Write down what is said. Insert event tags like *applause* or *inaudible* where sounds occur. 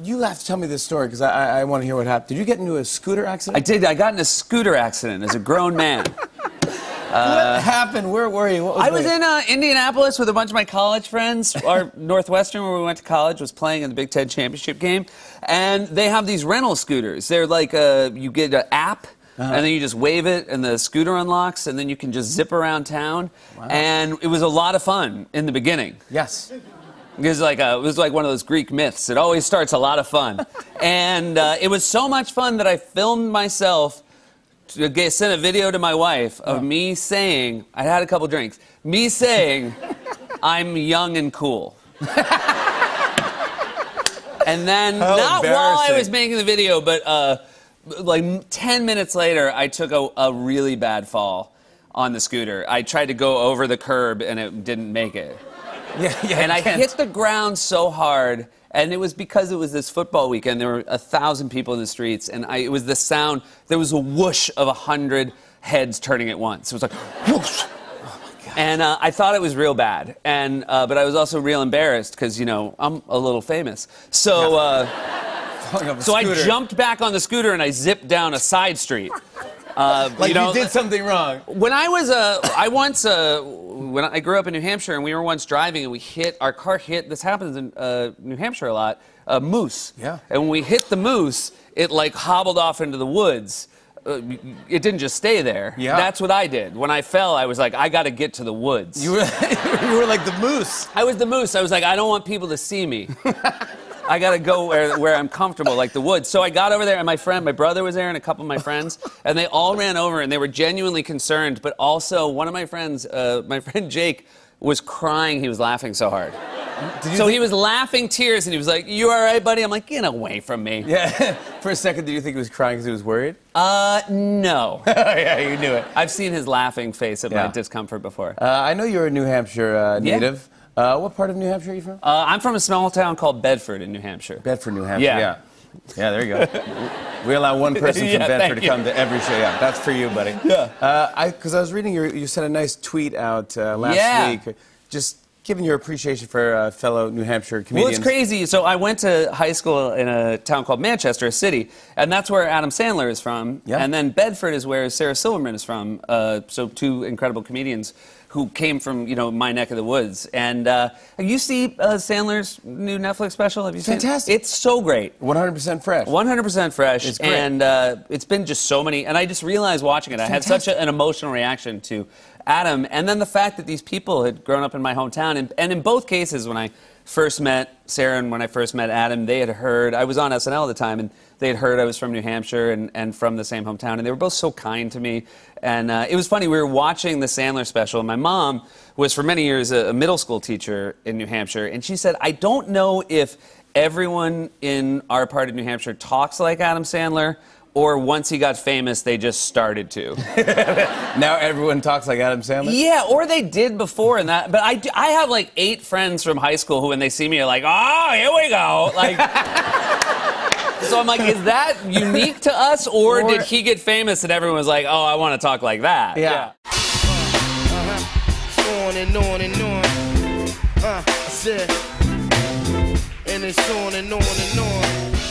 You have to tell me this story because I, I, I want to hear what happened. Did you get into a scooter accident? I did. I got in a scooter accident as a grown man. *laughs* what happened? Where were you? What was I was in uh, Indianapolis with a bunch of my college friends. Our *laughs* Northwestern, where we went to college, was playing in the Big Ten championship game, and they have these rental scooters. They're like uh, you get an app. Uh-huh. And then you just wave it, and the scooter unlocks, and then you can just zip around town. And it was a lot of fun in the beginning. Yes. It was like a, it was like one of those Greek myths. It always starts a lot of fun, *laughs* and uh, it was so much fun that I filmed myself. To get, sent a video to my wife of me saying I had a couple drinks. Me saying *laughs* I'm young and cool. *laughs* and then How not while I was making the video, but uh, like 10 minutes later, I took a, a really bad fall on the scooter. I tried to go over the curb and it didn't make it *laughs* Yeah, yeah. and I can't- hit the ground so hard. And it was because it was this football weekend. There were a thousand people in the streets, and I, it was the sound. There was a whoosh of a hundred heads turning at once. It was like whoosh. *laughs* And uh, I thought it was real bad, and uh, but I was also real embarrassed because you know I'm a little famous. So uh, *laughs* falling off a so I jumped back on the scooter and I zipped down a side street. Uh, Like you, know, did something wrong. when I was uh, I once uh, when I grew up in New Hampshire and we were once driving and we hit our car hit. This happens in uh, New Hampshire a lot. A moose. Yeah. And when we hit the moose, it like hobbled off into the woods. Uh, it didn't just stay there. Yeah. That's what I did. When I fell, I was like, I got to get to the woods. You were, *laughs* you were like the moose. I was the moose. I was like, I don't want people to see me. *laughs* I gotta go where, where I'm comfortable, like the woods. So I got over there, and my friend, my brother was there, and a couple of my friends, and they all ran over, and they were genuinely concerned. But also, one of my friends, uh, my friend Jake, was crying. He was laughing so hard. Did you So he was laughing tears, and he was like, "You all right, buddy?" I'm like, "Get away from me." Yeah. *laughs* For a second, did you think he was crying because he was worried? Uh, no. *laughs* yeah, you knew it. I've seen his laughing face at Yeah. my discomfort before. Uh, I know you're a New Hampshire uh, Yeah. native. Uh, what part of New Hampshire are you from? Uh, I'm from a small town called Bedford in New Hampshire. Bedford, New Hampshire. Yeah. Yeah. Yeah, there you go. *laughs* we allow one person Yeah, from Bedford thank to you. come to every show. Yeah, that's for you, buddy. Yeah. Uh, I because I was reading your you sent a nice tweet out uh, last Yeah. week, just giving your appreciation for uh, fellow New Hampshire comedians. Well, it's crazy. So I went to high school in a town called Manchester, a city, and that's where Adam Sandler is from. Yeah. And then Bedford is where Sarah Silverman is from. Uh, so two incredible comedians who came from you know my neck of the woods. And uh, you see uh, Sandler's new Netflix special? Have you seen? it? Fantastic. It's so great. 100% fresh. 100% fresh. It's great. And uh, it's been just so many. And I just realized watching it, I had such a, an emotional reaction to Adam. And then the fact that these people had grown up in my hometown. And, and in both cases, when I first met Sarah and when I first met Adam, they had heard, I was on SNL at the time, and they had heard I was from New Hampshire and, and from the same hometown. And they were both so kind to me. And uh, it was funny, we were watching the Sandler special. And my mom was for many years a, a middle school teacher in New Hampshire. And she said, I don't know if everyone in our part of New Hampshire talks like Adam Sandler, or once he got famous, they just started to. *laughs* Now everyone talks like Adam Sandler. yeah, or they did before and that. But I, do- I have like eight friends from high school who, when they see me, are like, oh, here we go. Like, *laughs* so I'm like, is that unique to us, or, Or- did he get famous and everyone was like, oh, I want to talk like that? Yeah. on and on and on. Uh, I said, and it's on and on and on.